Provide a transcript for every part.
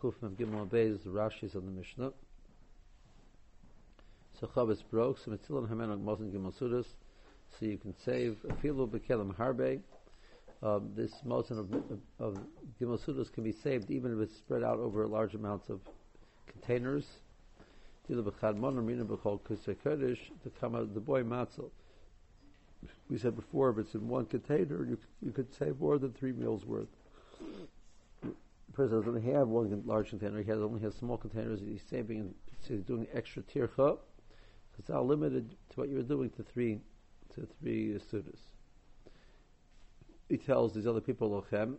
Kuf Mem Gimel Beis Rashi's on the Mishnah. So Chavis broke. So Mitzilam Hamen on Mosin Gimel Sudas. So you can save a filu bekelim harbe. Um, this mosin of, of, of Gimel Sudas can be saved even if it's spread out over large amounts of containers. B'chol kusay kodesh to come out the boy matzel. We said before, if it's in one container, you you could save more than three meals worth. Person doesn't have one large container; he has only has small containers. He's saving, so he's doing extra tircha. It's now limited to what you're doing to three to three sudas. He tells these other people lochem.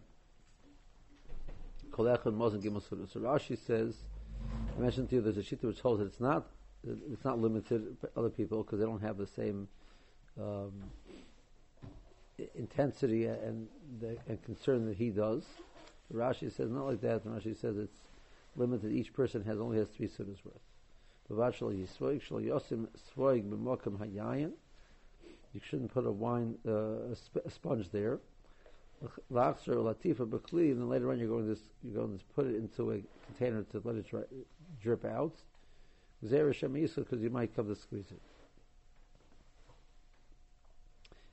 Kolechad Mosin Gimel So Rashi says, I mentioned to you there's a shita which holds that it's not it's not limited to other people because they don't have the same um, intensity and the, and concern that he does. Rashi says not like that. Rashi says it's limited. Each person has only has three sudas worth. You shouldn't put a wine uh, a, a sponge there. Latifa and then later on you're going to you're going to put it into a container to let it dry, drip out. because you might come to squeeze it.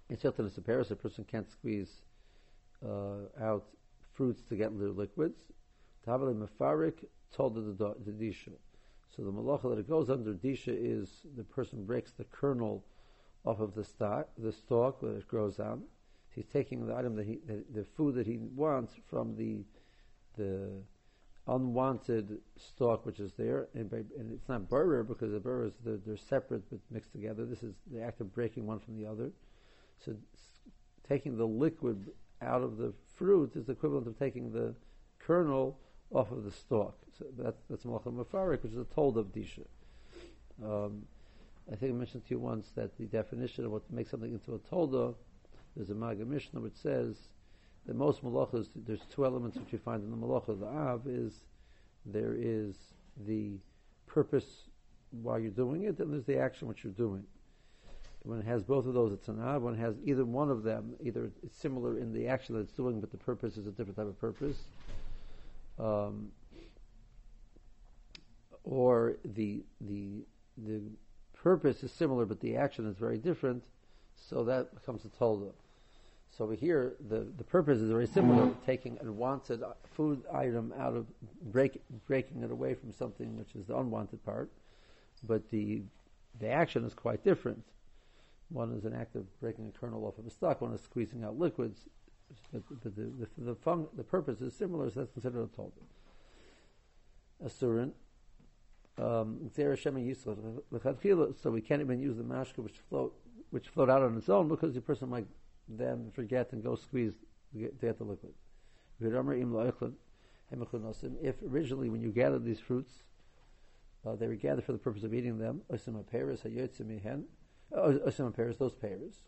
In certain Paris, a person can't squeeze uh, out fruits to get the liquids. Tavale mefarik told the, disha. So the malacha that it goes under disha is the person breaks the kernel off of the stalk, the stalk that it grows on. He's taking the item that he, the, the food that he wants from the the unwanted stalk which is there, and, and it's not burr because the burr is the, they're separate but mixed together. This is the act of breaking one from the other. So taking the liquid out of the fruit is equivalent of taking the kernel off of the stalk. So that's that's malachim mafarik, which is a told of disha. Um, I think I mentioned to you once that the definition of what makes something into a tolda, there's a Maga Mishnah which says that most malachas, there's two elements which you find in the malacha. The av is there is the purpose while you're doing it, and there's the action which you're doing. When it has both of those, it's an av. When it has either one of them, either it's similar in the action that it's doing, but the purpose is a different type of purpose. Um, or the the the purpose is similar, but the action is very different, so that becomes a tolda. So over here, the, the purpose is very similar, taking a wanted food item out of, break, breaking it away from something which is the unwanted part, but the, the action is quite different. One is an act of breaking a kernel off of a stalk, one is squeezing out liquids, but, but the, the, the, fun, the purpose is similar, so that's considered a tolda. A surin, um, so we can't even use the mashka which float which float out on its own because the person might then forget and go squeeze to get, to get the liquid. If originally when you gathered these fruits, uh, they were gathered for the purpose of eating them, Oh, oh, hayotzimihen, osim pears, those pears.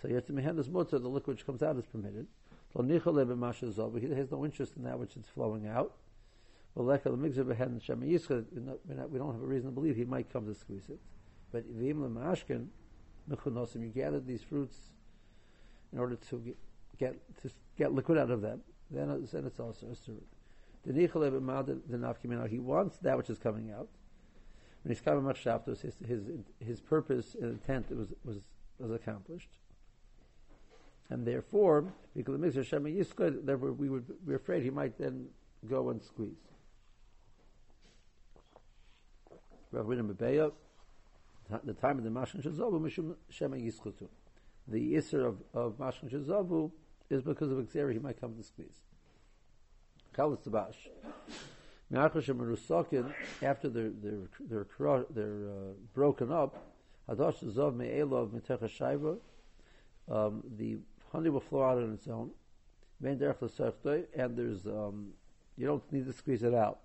So yotzimihen is mutter, the liquid which comes out is permitted. He has no interest in that which is flowing out. We don't have a reason to believe he might come to squeeze it. But you gathered these fruits in order to get, get to get liquid out of them. Then, it's, also a. He wants that which is coming out. When he's coming much his, his his purpose and intent was was was accomplished. And therefore, because the mixer Shema Yiskud, therefore we would we're afraid he might then go and squeeze. the time of the Mashkin Shazavu, Mishum Shema Yischutu. The Isser of, of Mashkin Shazavu is because of Xeri, he might come to squeeze. Kalas Tabash. After they're, they're, they're, they're uh, broken up, um, the honey will flow out on its own. And there's, um, you don't need to squeeze it out.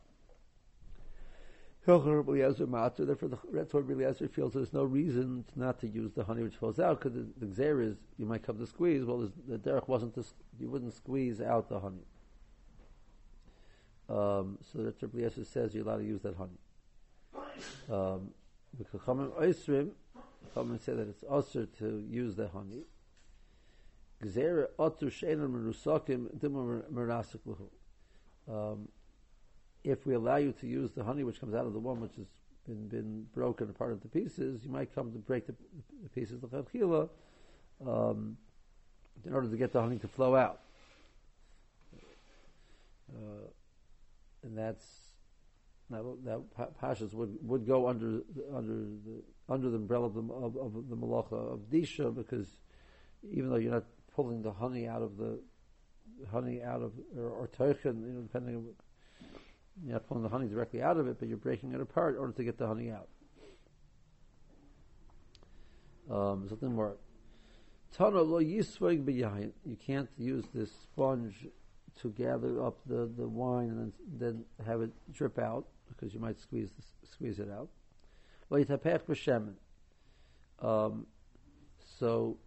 Therefore, the Red Torah Eliezer feels there's no reason not to use the honey which falls out because the, the is you might come to squeeze. Well, the derech wasn't to, you wouldn't squeeze out the honey. Um, so the Torah Eliezer says you're allowed to use that honey. Um, because Chachamim say that it's also to use the honey. Gzera merasik um, if we allow you to use the honey which comes out of the one which has been, been broken apart into pieces, you might come to break the, the pieces of the um, in order to get the honey to flow out. Uh, and that's that, that pashas would would go under under the under the umbrella of the of, of the malacha of disha because even though you're not pulling the honey out of the honey out of or, or teichen, you know, depending on you're not pulling the honey directly out of it, but you're breaking it apart in order to get the honey out. Um, something more. Tana lo yisvig b'yayin. You can't use this sponge to gather up the, the wine and then, then have it drip out because you might squeeze this, squeeze it out. Um, so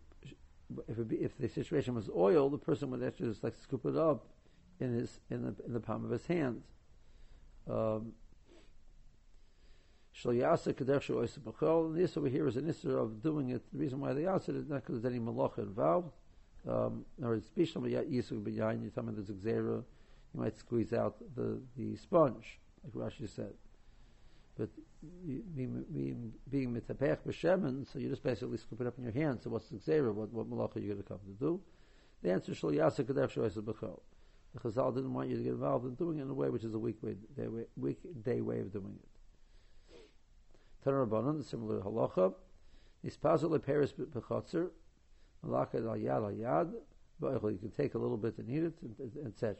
if, be, if the situation was oil, the person would actually just like scoop it up in his in the in the palm of his hand. Um, and this over here is an issue of doing it. The reason why they asked it is not because there's any malacha involved. Um, or bishlam yisuk b'yayin. You tell me there's a xera, you might squeeze out the, the sponge, like Rashi said. But being mitapech b'shemen, so you just basically scoop it up in your hand. So what's the xera? What what malacha are you going to come to do? The answer is shal yasik kadech shoysa b'chol. The Chazal didn't want you to get involved in doing it in a way which is a weak way, day way, weekday way of doing it. Tanar Rabbanon, similar halacha, nispazol leperis b'chotzer, malaka al yad al yad, you can take a little bit and eat it, etc.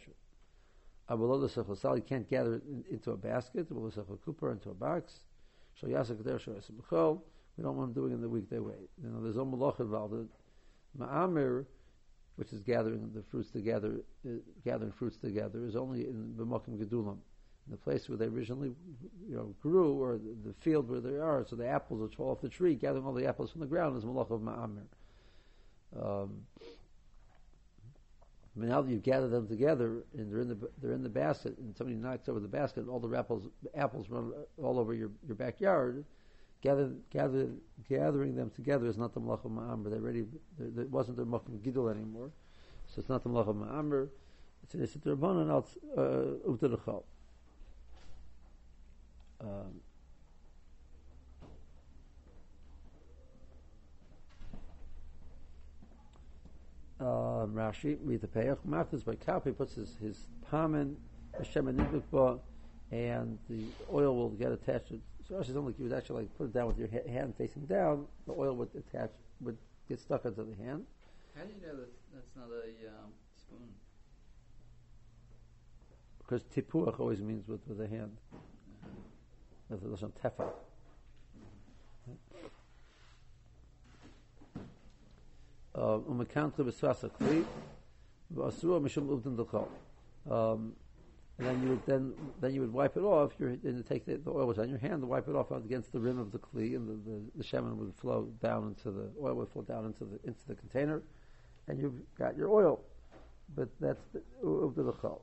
You can't gather it into a basket, cooper into a box. We don't want to do it in the weekday way. You know, there's no malach involved. Ma'amir, which is gathering the fruits together, uh, gathering fruits together, is only in B'makim Gedulam, in the place where they originally, you know, grew, or the, the, field where they are. So the apples which fall off the tree, gathering all the apples from the ground, is malach of Ma'amir. Um, now that you've gathered them together and they're in the they're in the basket, and somebody knocks over the basket, and all the apples apples run all over your, your backyard. Gather, gather, gathering them together is not the malacha ma'amr. They already it wasn't the malacha gidul anymore, so it's not the malacha ma'amr. It's an isit rabbanon out u'tedachal. Um, uh, Rashi, read the payach. Matas by Kapi puts his, his palm in, Hashem and and the oil will get attached. To, so Rashi's only you would actually like put it down with your hand facing down. The oil would attach, would get stuck onto the hand. How do you know that that's not a um, spoon? Because tipuach always means with, with a hand. Uh-huh. That's the lashon tefa. Umekantli b'svasa kli, v'asura mishum uvdin d'chol. Um, and then you would then then you would wipe it off. You're, take the, the oil was on your hand, wipe it off against the rim of the kli, and the, the, the shemen would flow down into the oil would flow down into the into the container, and you've got your oil. But that's the uvdin d'chol.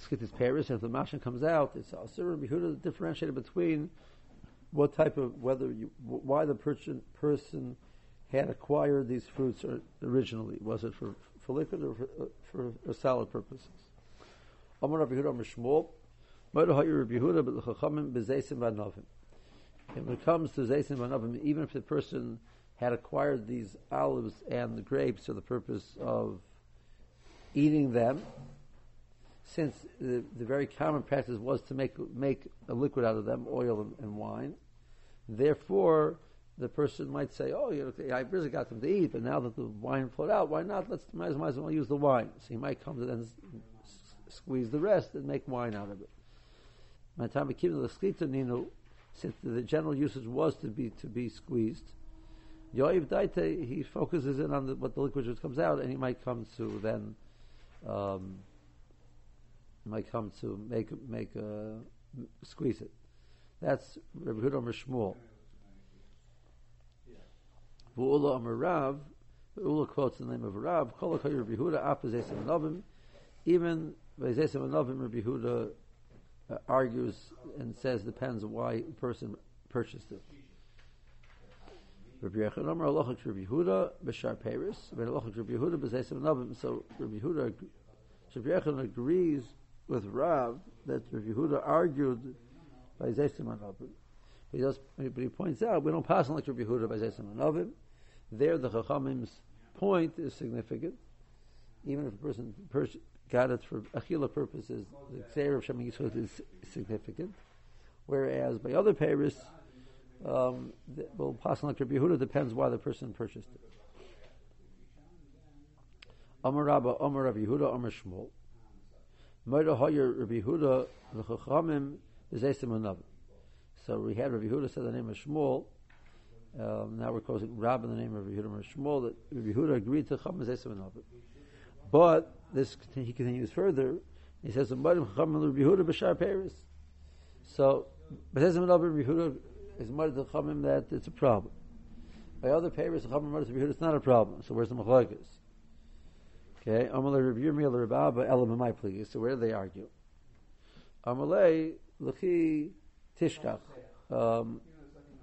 skittis and if the mashon comes out, it's asur and behuda differentiated between what type of whether you why the person person had acquired these fruits originally. Was it for for liquid or for, for, for salad purposes? Amar Rabbi Ha'ir Rabbi but V'Anovim. And when it comes to Zeisim V'Anovim, even if the person had acquired these olives and the grapes for the purpose of eating them, since the, the very common practice was to make make a liquid out of them, oil and, and wine, therefore the person might say, "Oh, you know, I really got them to eat, but now that the wine flowed out, why not? Let's might, as well use the wine." So he might come to then squeeze the rest and make wine out of it. My time became the skita nino, since the general usage was to be to be squeezed. Yoiv Daite, he focuses in on the, what the liquid juice comes out, and he might come to then, um, might come to make make a squeeze it. That's Rabbi Huda Shmuel. V'ula Amar Rav, Ula quotes the name of Rav, Kol Rabbi Huda Apazesem Novim, even Vazesem Novim Rabbi Huda uh, argues and says depends on why a person purchased it. Rabbi Yechon Amar Alochak Rabbi Huda B'Shar Rabbi Alochak Rabbi Huda B'Zesem Novim, so Rabbi Huda, Rabbi Yechon agrees with Rav that Rabbi Huda argued by Zesem Novim. But he, does, but he points out we don't pass on like Rabbi Huda by Zesem Novim. There, the Chachamim's point is significant. Even if a person pers- got it for achila purposes, the Xer of Shem Yisrael is significant. Whereas by other Paris, um, the, well, passing like Rabbi Yehuda depends why the person purchased it. Amar Rabba, Amar Rabbi Yehuda, Amar Shmuel. Moira Hoyer Rabbi Yehuda, the Chachamim, is Esim So we had Rabbi Yehuda said the name of Shmuel, um, now we're quoting Rab in the name of Rabbi Yehuda Shmuel that Rabbi Yehuda agreed to Cham But this he continues further. He says, "Rabbi Yehuda b'shar Paris." So, B'ezem Rabbi Yehuda is mad to Chamim that it's a problem. By other Paris, Cham Rabbi Yehuda it's not a problem. So where's the machlokes? Okay, Amalei Rabbi Yirmiyah Rabba Elam my please. So where do they argue? Amalei L'chi Tishkach. Um,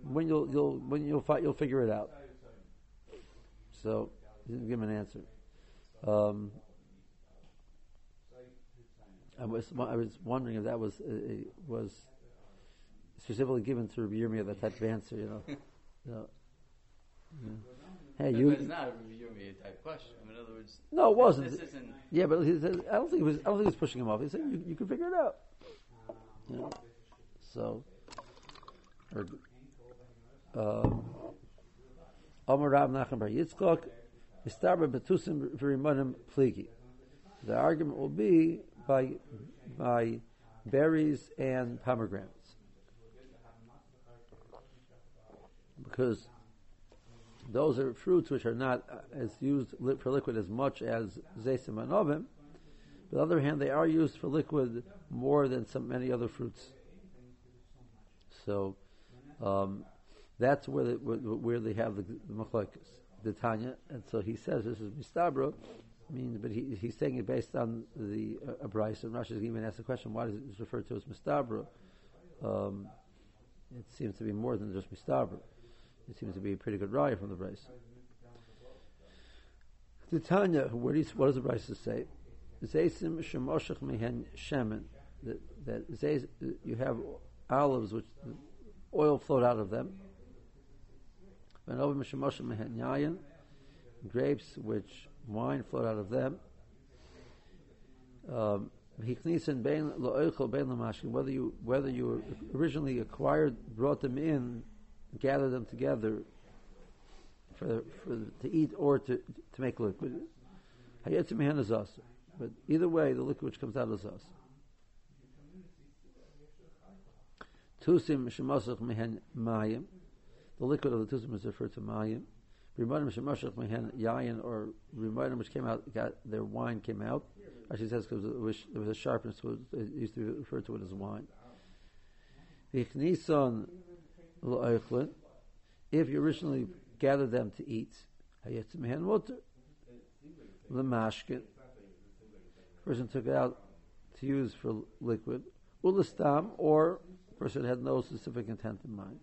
when you'll you'll when you'll fight you'll figure it out. So he didn't give him an answer. Um, I was I was wondering if that was uh, was specifically given to Rabbi Yirmiyah that type of answer. You know. so, yeah. Hey, but, you. But it's not a Rabbi Yirmiyah type question. In other words, no, it wasn't. This isn't. Yeah, but he said, I don't think he was. I don't think he was pushing him off. He said you, you can figure it out. You know? So. Or, um, Amar Rab Nachman Bar Yitzchok, Istarba Betusim V'Rimonim Pligi. The argument will be by by berries and pomegranates, because those are fruits which are not as used for liquid as much as zaysim and ovim. But on the other hand, they are used for liquid more than some many other fruits. So, um, that's where they, where, where they have the, the machlokes, the Tanya, and so he says this is mistabro, means, but he, he's saying it based on the uh, Braisa, and Rashi's even asked the question, why is it referred to as mistabro? Um, it seems to be more than just mistabro. It seems to be a pretty good raya from the Braisa. The Tanya, what, does the Braisa say? Zaysim mehen shemen. That you have olives which oil flowed out of them grapes which wine flowed out of them. Um, whether you whether you originally acquired, brought them in, gathered them together for, for to eat or to, to make liquid. But either way, the liquid which comes out is us. Tusim shemasach mehen mayim the liquid of the tuzim is referred to mayim. Rimonim shemashach mehen yayin, or rimonim which came out, got their wine came out. Actually, says because there was a sharpness, so it used to be referred to it as wine. Vichnison if you originally gathered them to eat, hayetzim mehen mutter. The mashkin, person took it out to use for liquid, ulastam, or person had no specific intent in mind.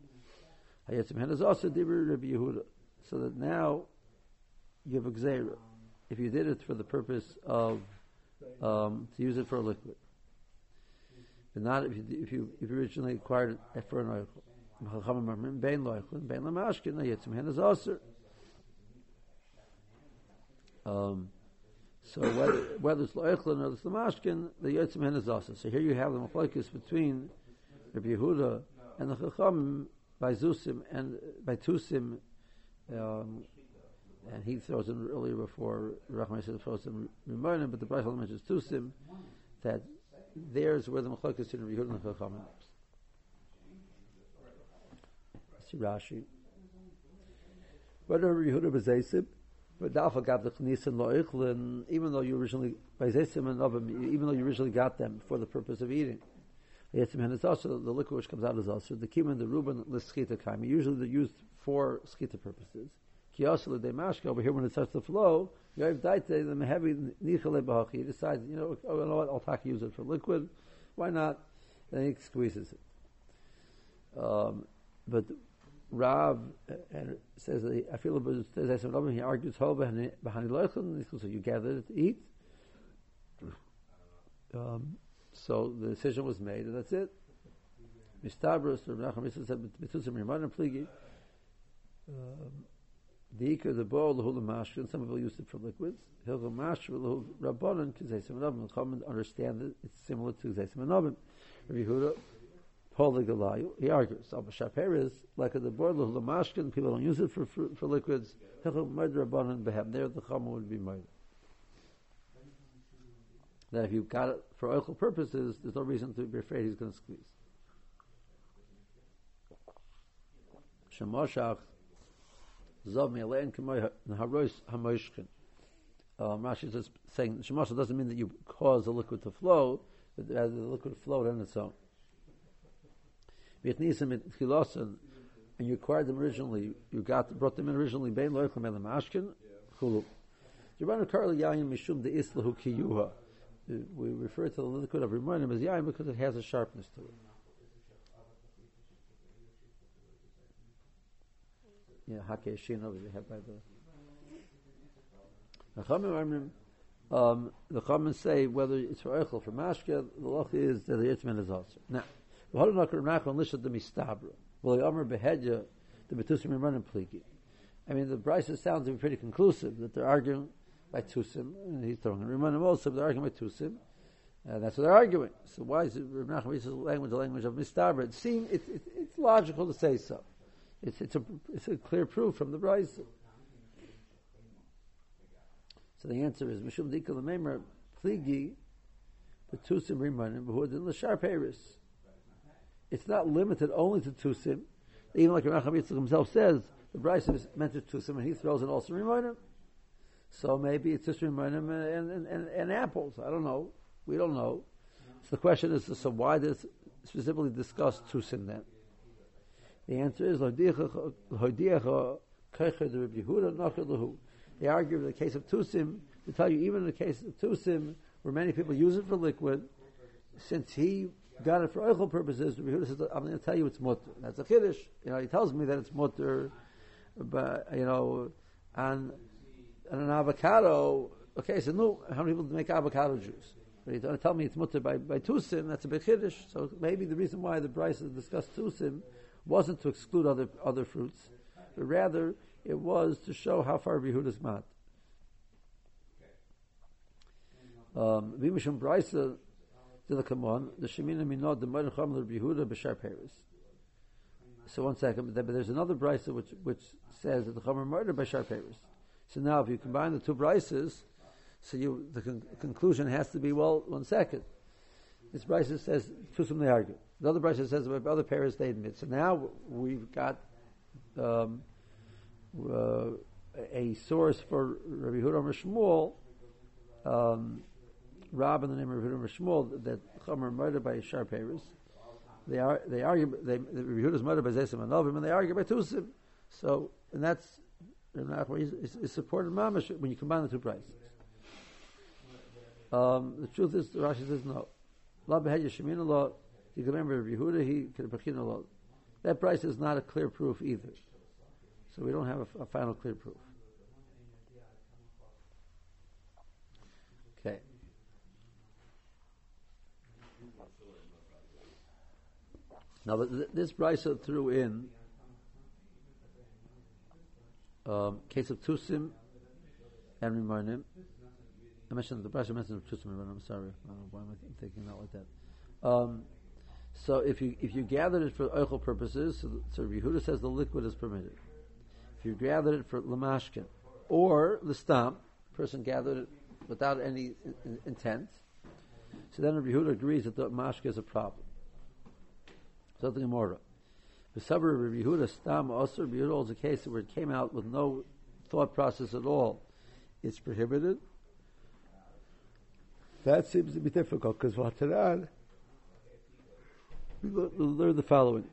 Hayatzim is also Dibur Rabbi Yehuda. So that now you have a Gzeira. If you did it for the purpose of um, to use it for a liquid. But not if you, if you, if you originally acquired it for an Um, so whether, whether it's loichlin or it's the mashkin, the yotzim hen is also. So here you have the machlokes between Rabbi Yehuda and the chachamim by Zusim and by Tusim, um, and he throws in earlier before Rachman throws in Rimonim, but the Brachel mentions Tusim, that there's where the Machlokes in Yehuda and Chachamim. See Rashi. Whether Yehuda Bezesib, but Dalfa got the Chnisan Loichlin, even though you originally, by Zesim and Novim, even though you originally got them for the purpose of eating. And it's also the liquid which comes out is also the kiman, the ruben, the skita kaim. Usually they're used for skita purposes. Kiyosel de mashka over here when it starts to flow, you have daite the heavy nichale bahachi. He decides, you know, oh, you know what, I'll take use it for liquid. Why not? And he squeezes it. Um, but Rav uh, and says feel about he argues behind so you gather it to eat. Um, so the decision was made, and that's it. Mistabros, Rav Nachman said, "Mitzusim Rimanim Pligi." The ikar, the bowl, the hula mashkin. Some people use it for liquids. Hilchah mashkin, rabbanon, kizaysim anobim. Chachamim understand that it's similar to kizaysim anobim. Rav Yehuda, Galayu, he argues. Abba is like the bowl, the hula mashkin. People don't use it for for, liquids. There, the chama would be murder that if you got it for oil purposes, there's no reason to be afraid he's going to squeeze. Shemoshach Zov Me'alein K'moy Harois Hamoshkin. Um, Rashi is saying Shemoshach doesn't mean that you cause the liquid to flow, but rather the liquid flowed on its own. Vietnisim Chilosin, and you acquired them originally, you got brought them in originally, Bein Loichlam Elam Ashkin, Chulu. Rabbanan Karli Yayim Mishum De Islahu Kiyuha we refer to the liquid of Rimonim as yain because it has a sharpness to it. Yeah, Hake Shino, we have by the. Chachamim um, the Chachamim say whether it's for Eichel, for Mashke, the loch is that the Yitzman is also. Now, the the the the. I mean, the Braisa sounds to be pretty conclusive that they're arguing by Tusim, and he's throwing Rimonim also, they're arguing by Tusim. Uh, that's what they're arguing. So why is Rav language the language of Mistabra? It seems it, it, it's logical to say so. It's, it's, a, it's a clear proof from the Braisa. So the answer is Mishum Dika Lememra Pligi Betusim Rimonim Behudin L'Shar Peris. It's not limited only to Tusim. Even like Rav Nachman himself says, the Braisa is meant to Tusim, and he throws in also Rimonim. So maybe it's just Rimonim and, and, and, and apples. I don't know. We don't know. So the question is, so why does specifically discuss Tusim then? The answer is, they argue in the case of Tusim, to tell you even in the case of Tusim, where many people use it for liquid, since he got it for oil purposes, Rabbi says, I'm going to tell you it's mutter. That's a kiddush. You know, he tells me that it's mutter, but, you know, and, and an avocado, okay, so no, how many people make avocado juice? But he's going to tell me it's mutter by, by tusim, that's a big chiddush. So maybe the reason why the Braisa discussed tusim wasn't to exclude other, other fruits, but rather it was to show how far Yehuda's mat. Um, The Shemina Minod, the Paris. So one second, but there's another Braisa which, which says that the Chomer murdered Bashar Paris. So now if you combine the two Bryces, so you, the con- conclusion has to be, well, one second. This Braisa says, Tusim they argue. The other Braisa says, about other pairs they admit. So now we've got um, uh, a source for Rabbi Huda Shmuel, um, Rab in the name of Rabbi Huda Shmuel, that Chomer murdered by Shar Paris. They are they argue they Rabbi Huda's murdered by Zesim and Novim, and they argue by Tusim. So and that's is, is supported mamash when you combine the two prices. Um, the truth is, Rashi says no. La behedya shemina law. You can remember Yehuda. He can law. That price is not a clear proof either. So we don't have a, a final clear proof. Okay. Now, th- this Brisa threw in um, case of Tusim and Rimonim I mentioned the Brasha mentioned Chutzim I'm sorry. I don't know why am I thinking that like that? Um, so if you if you gathered it for oichel purposes, so, so Yehuda says the liquid is permitted. If you gathered it for lamashkin or the person gathered it without any in, in, intent, So then Yehuda agrees that the mashka is a problem. So the Gemara. The suburb of Yehuda stam Rabbi Yehuda holds a case where it came out with no thought process at all. It's prohibited. That seems to be difficult because Vataran, we learn the following.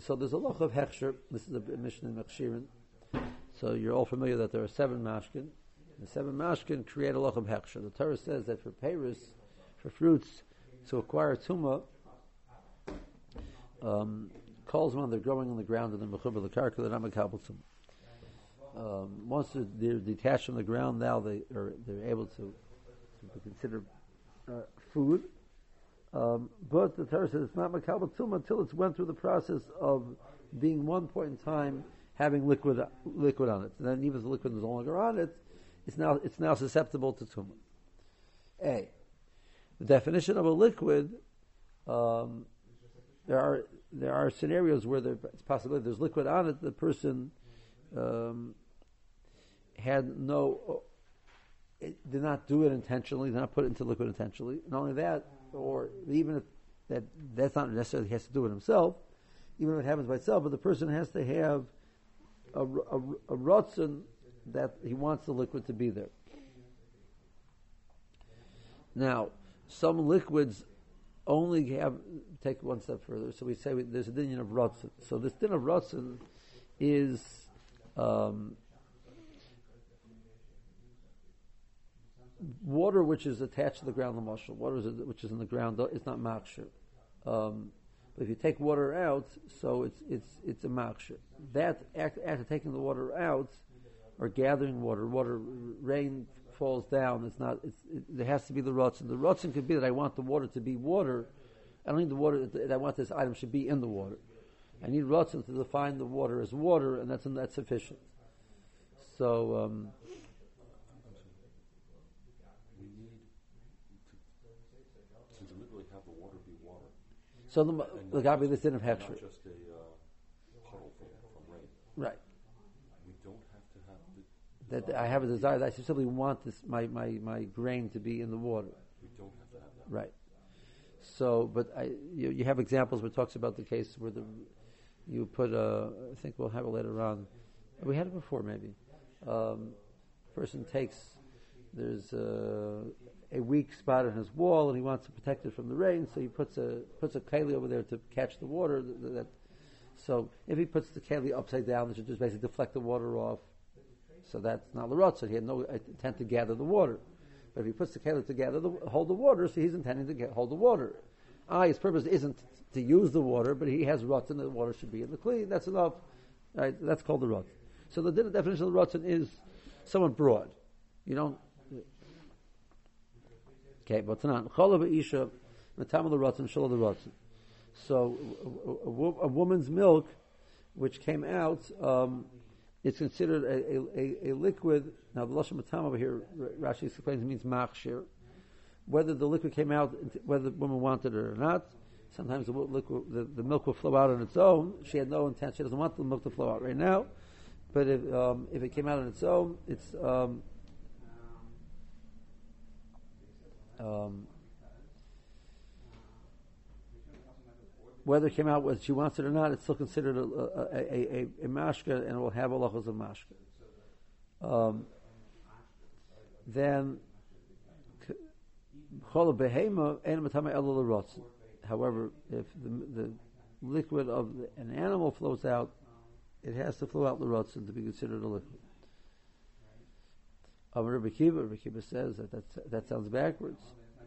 So there's a loch of Hechsher. This is a mission in Mechshirin. So you're all familiar that there are seven mashkin. The seven mashkin create a loch of Hechsher. The Torah says that for Paris, for fruits, to acquire tuma, um, calls them on they're growing on the ground and the mechubah the karka, they're not mekabaltum. Um, once they're, they're, detached from the ground, now they are they're able to, to be considered uh, food. Um, but the Torah says it's not makabel tum until it's went through the process of being one point in time having liquid liquid on it. And then even if the liquid is no longer on it, it's now it's now susceptible to tumah. A. The definition of a liquid. Um, there are there are scenarios where there, it's possible there's liquid on it. The person um, had no it did not do it intentionally, did not put it into liquid intentionally. Not only that, or even if that that's not necessarily he has to do it himself, even if it happens by itself, but the person has to have a, a, a rotzen that he wants the liquid to be there. Now, some liquids only have take one step further. So we say we, there's a din of rotzen. So this din of rotzen is um, water which is attached to the ground, the mushroom, water which is in the ground, it's not makshir. Um, but if you take water out, so it's it's it's a makshir. That after taking the water out, or gathering water, water rain falls down. It's not. It's, it, there has to be the rotzen. The rotzen could be that I want the water to be water. I don't need the water. That I want this item should be in the water. I need rotzen to define the water as water, and that's that's sufficient. So. Um, we need to say literally have the water be water. So the the gabi this didn't have a uh, puddle from, from rain. Right. We don't have to have the. That I have a desire that I simply want this my, my, my grain to be in the water. We don't have to have that. Right. So, but I, you, you have examples where it talks about the case where the you put a. I think we'll have it later on. We had it before, maybe. Um, person takes there's a, a, weak spot in his wall and he wants to protect it from the rain, so he puts a puts a keli over there to catch the water. That, that so if he puts the keli upside down, it should just basically deflect the water off. So that's not the so He had no intent to gather the water. But if he puts the keli to gather the, hold the water, so he's intending to get, hold the water. Ah, his purpose isn't to use the water, but he has rotzen, the water should be in the kli. That's enough. Right? That's called the rotzen. So the definition of the rotzen is somewhat broad. You don't Okay, but not cholav isha matam the rotzen shul the rotzen. So a, a, a, woman's milk, which came out, um, it's considered a, a, a, liquid. Now the lashon matam over here, Rashi explains, means machshir. Whether the liquid came out, whether the woman wanted it or not, sometimes the, liquid, the, the, milk will flow out on its own. She had no intent; she doesn't want the milk to flow out right now. But if um, if it came out on its own, it's um, um, whether it came out whether she wants it or not, it's still considered a, a, a, a, mashka and it will have halachas of mashka. Um, then, however, if the, the liquid of an animal flows out, it has to flow out the rotzen to be considered a liquid. Um, Rabbi Kiva, Rabbi Kiva says that that sounds backwards.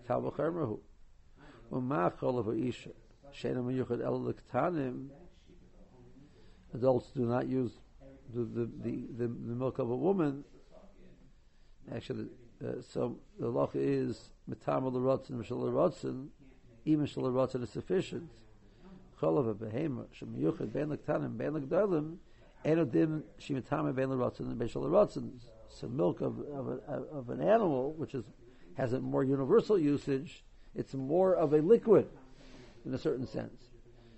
Kalvachermahu. isha. Adults do not use the, the, the, the, milk of a woman. Actually, uh, so the law is mitam l'rotzen mishal l'rotzen, even shal l'rotzen is sufficient. Cholav a behema shemiyuchad ben l'ktanim ben l'gdalim enodim shemitam ben l'rotzen and ben shal l'rotzen some milk of, of, a, of an animal, which is, has a more universal usage, it's more of a liquid in a certain sense.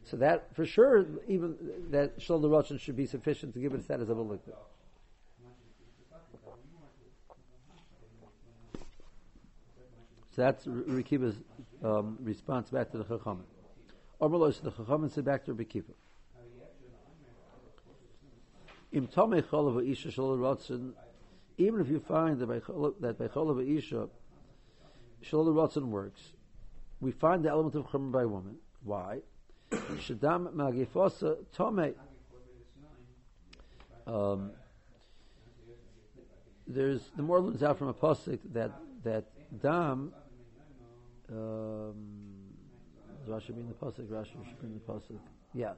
So that, for sure, even that shoulder Russian should be sufficient to give it a status of a liquid. So that's Rikiba's um, response back to the Chachamim. Ormalos, the Chachamim said back to Rabbi Kiva. Im Tomei Cholav Isha Shalom Rotzen, even if you find that by Cholav Isha Shalom Rotzen works, we find the element of Chumr by a woman. Why? Shadam Magifosa Tomei. Um, there's the more learns out from a pasuk that that dam. Um, Rashi being the pasuk, Rashi should bring the pasuk. Yeah,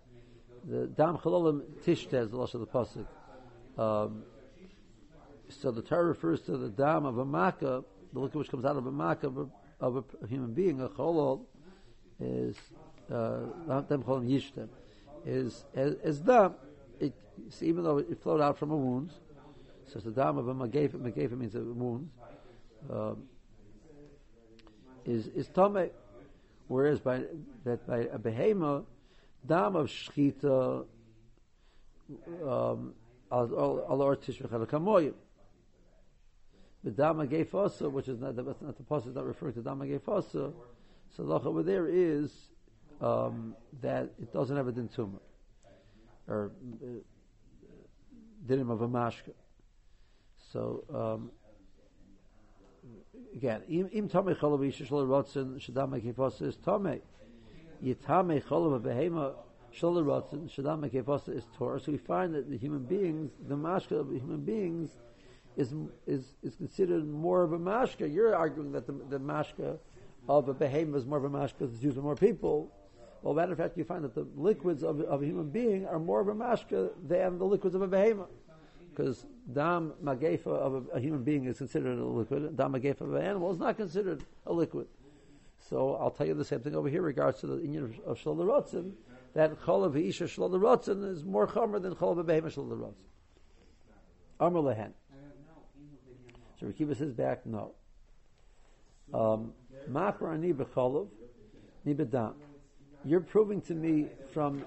the dam chalolim tishtez the loss of the pasuk. Um, so the Torah refers to the dam of a makkah, the liquid which comes out of a makkah of a, human being. A cholol is uh, them cholim yishtem is as, dam. It, even though it flowed out from a wound, so the dam of a magefa, magefa means a wound, um, is is tame. Whereas by that by a behema, dam of shchita, um, al or tishvechel kamoyim. The dam agefasa, which is not the, not the pasuk not referring to dam agefasa, so the over there is um, that it doesn't have a din tumor or uh, dinim of a mashka. So um, again, im tamei cholav isha shlo rotzen shadam kefasa is tamei. Yitamei cholav behema shlo rotzen shadam kefasa is Torah. So we find that the human beings, the mashka of the human beings, is is is considered more of a mashka. You're arguing that the, the mashka of a behemoth is more of a mashka because it's used by more people. Well, matter of fact, you find that the liquids of, of a human being are more of a mashka than the liquids of a behemoth because dam magefa of a, a, human being is considered a liquid. Dam magefa of an animal is not considered a liquid. So I'll tell you the same thing over here regards to the union of, of shlola that cholav isha shlola is more chomer than cholav behema shlola rotzen. Amr lehen. So Rekiva says back, no. Um, Machar ani b'cholav, ni. You're proving to me from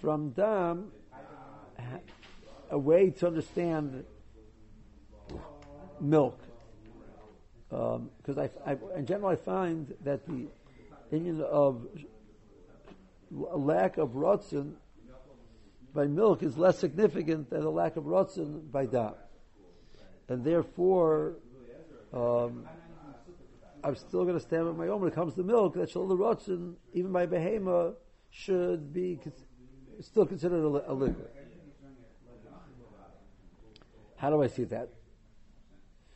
from dam a way to understand milk. Because um, I, I, in general, I find that the opinion of lack of rotzen by milk is less significant than the lack of rotzen by dam. And therefore, um, I'm still going to stand with my own when it comes to milk, that shalom rotzen, even by behema, should be still considered a, a liquid. How do I see that?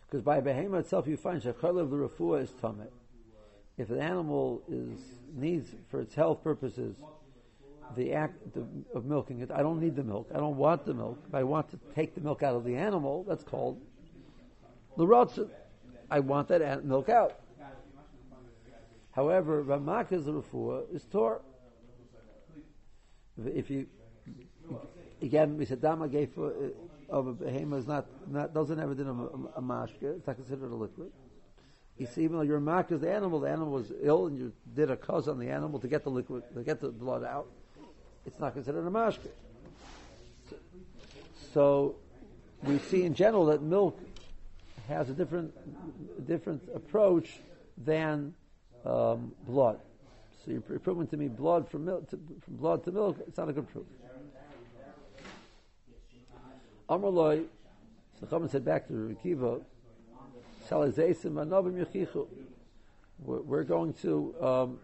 Because by behema itself, you find shachar of the refuah is tameh. If an animal is needs for its health purposes the act of milking it, I don't need the milk. I don't want the milk. If I want to take the milk out of the animal, that's called the I want that milk out. However, Ramaka's refuah is Torah. If you again, we said Dama gave uh, of a behemoth is not, not doesn't have in a, a, a mashka. It's not considered a liquid. You see, even though your mark is the animal, the animal was ill, and you did a cause on the animal to get the liquid, to get the blood out. It's not considered a mashka. So, we see in general that milk has a different, different approach than um, blood. So you're proving to me blood from milk, to, from blood to milk. It's not a good proof. Amrloi, so Chaman said back to Rekiva. We're going to, um,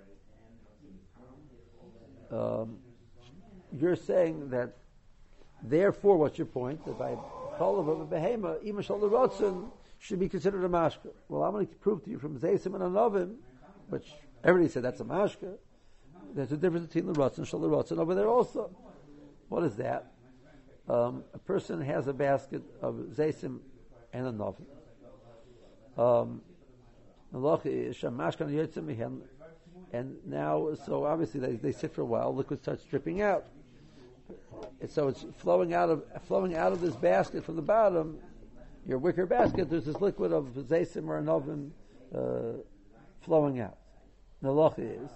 um, you're saying that, therefore, what's your point? That by Cholav of a Behema, even should be considered a mashka. Well, I'm going to prove to you from Zaysim and Anovim, which everybody said that's a mashka. There's a difference between the Rotzen and Shal Rotzen over there also. What is that? um, a person has a basket of zaysim and a novi. Um, and now, so obviously they, they sit for a while, liquid starts dripping out. And so it's flowing out of flowing out of this basket from the bottom, your wicker basket. There's this liquid of zaysim or novim uh, flowing out. The loch is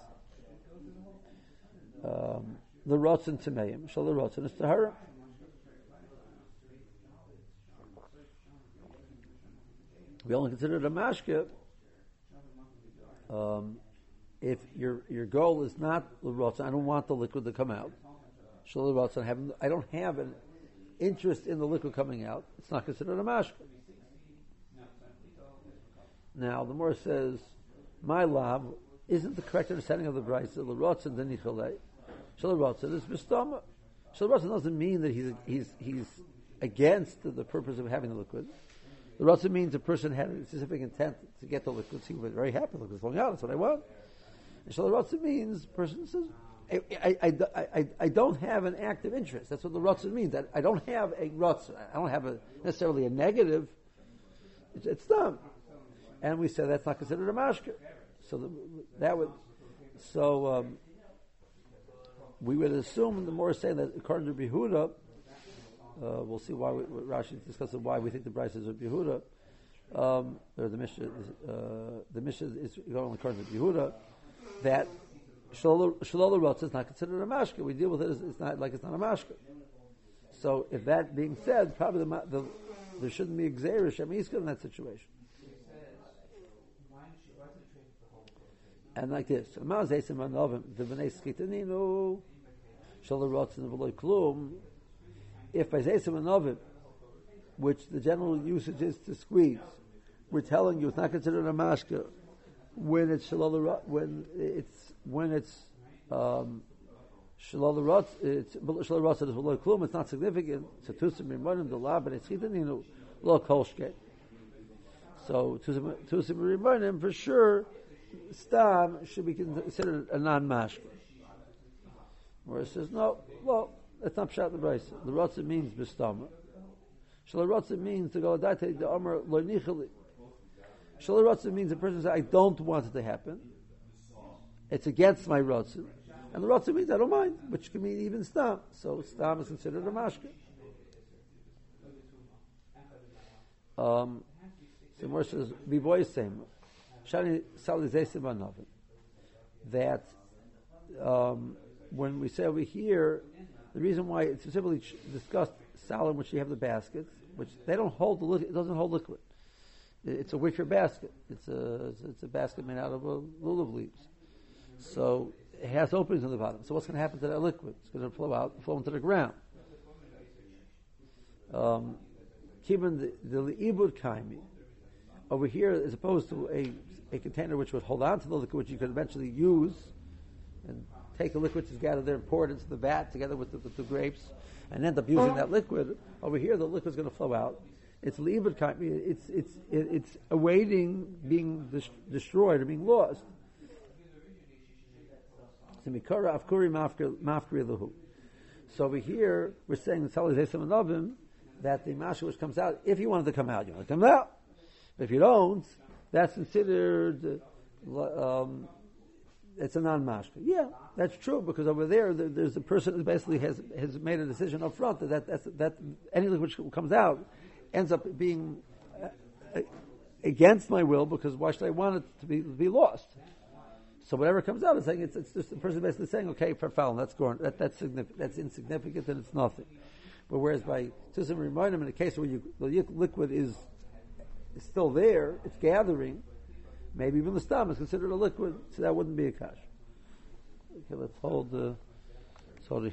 um, the rotzen tameim. Shal the rotzen is tahara. we only consider it a mashke um, if your your goal is not l'rotza, I don't want the liquid to come out. L'rotza, I have I don't have an interest in the liquid coming out. It's not considered a mashka. Now the Morah says, my lab isn't the correct understanding of the Braisa l'rotza and then nichalei. Shalom l'rotza is mistama. Shalom l'rotza doesn't mean that he's he's he's against the, the purpose of having the liquid. The rotza means a person had a specific intent to get the liquid. He was very happy. It's flowing out. That's what I want. And Shalom Rotza means person says, I, I, I, I, don't have an active interest. That's what the Rotza means. I, I don't have a Rotza. I don't have a, necessarily a negative. It's, it's dumb. And we said that's not considered a mashka. So the, that would, so um, we would assume the more saying that according to Behuda, uh, we'll see why we, Rashi discusses why we think the Braisa is of Yehuda. Um, or the Mishnah, uh, the Mishnah is going according to Yehuda that Shalola Rotz is not considered a mashka. We deal with it as it's not like it's not a mashka. So if that being said, probably the, the, there shouldn't be Xerish Amiska in that situation. And like this, the Bnei Skitaninu, Shalom Rotz and V'loy Klum, if by Zaysim and which the general usage is to squeeze, we're telling you it's not considered a mashka when it's shalol when it's when it's um, it's it's not significant so tusim rimanim the lab and it's know lo kolshke so tusim rimanim for sure stam should be considered a non mashka where it says no well that's not pshat the Braisa. The rotza means bistama. Shalom rotza means to go adate the amar lo nichali. Shalom rotza means a person says, I don't want it to happen. It's against my rotza. And the rotza means I don't mind, which can mean even stam. So stam is considered a mashka. Um, so more says, Biboy same. Shani salizesim anovim. That um, when we say over here the reason why it's specifically discussed salad, which you have the baskets, which they don't hold the liquid, it doesn't hold liquid. It's a wicker basket. It's a it's a basket made out of a lulav leaves. So it has openings on the bottom. So what's going to happen to that liquid? It's going to flow out, flow into the ground. Um, the the kaimi over here, as opposed to a a container which would hold on to the liquid, which you could eventually use and take the liquid together there and pour it into the vat together with the, the grapes and end up using that liquid. Over here, the liquid's going to flow out. It's libid It's it's it's awaiting being dis- destroyed or being lost. So over here, we're saying the that the mashka which comes out, if you wanted to come out, you want to come out. But if you don't, that's considered um, it's a non-mashka. Yeah, that's true because over there, there's a person who basically has has made a decision up front that that that anything which comes out ends up being uh, against my will because why should I want it to be be lost? So whatever comes out is saying it's, it's just the person basically saying, okay, for that's going, that, that's that's insignificant and it's nothing. But whereas by Tisim rimanim in a case where you, the liquid is, is still there, it's gathering, Maybe even the stomach is considered a liquid, so that wouldn't be a kash. Okay, let's hold the, let's hold it here.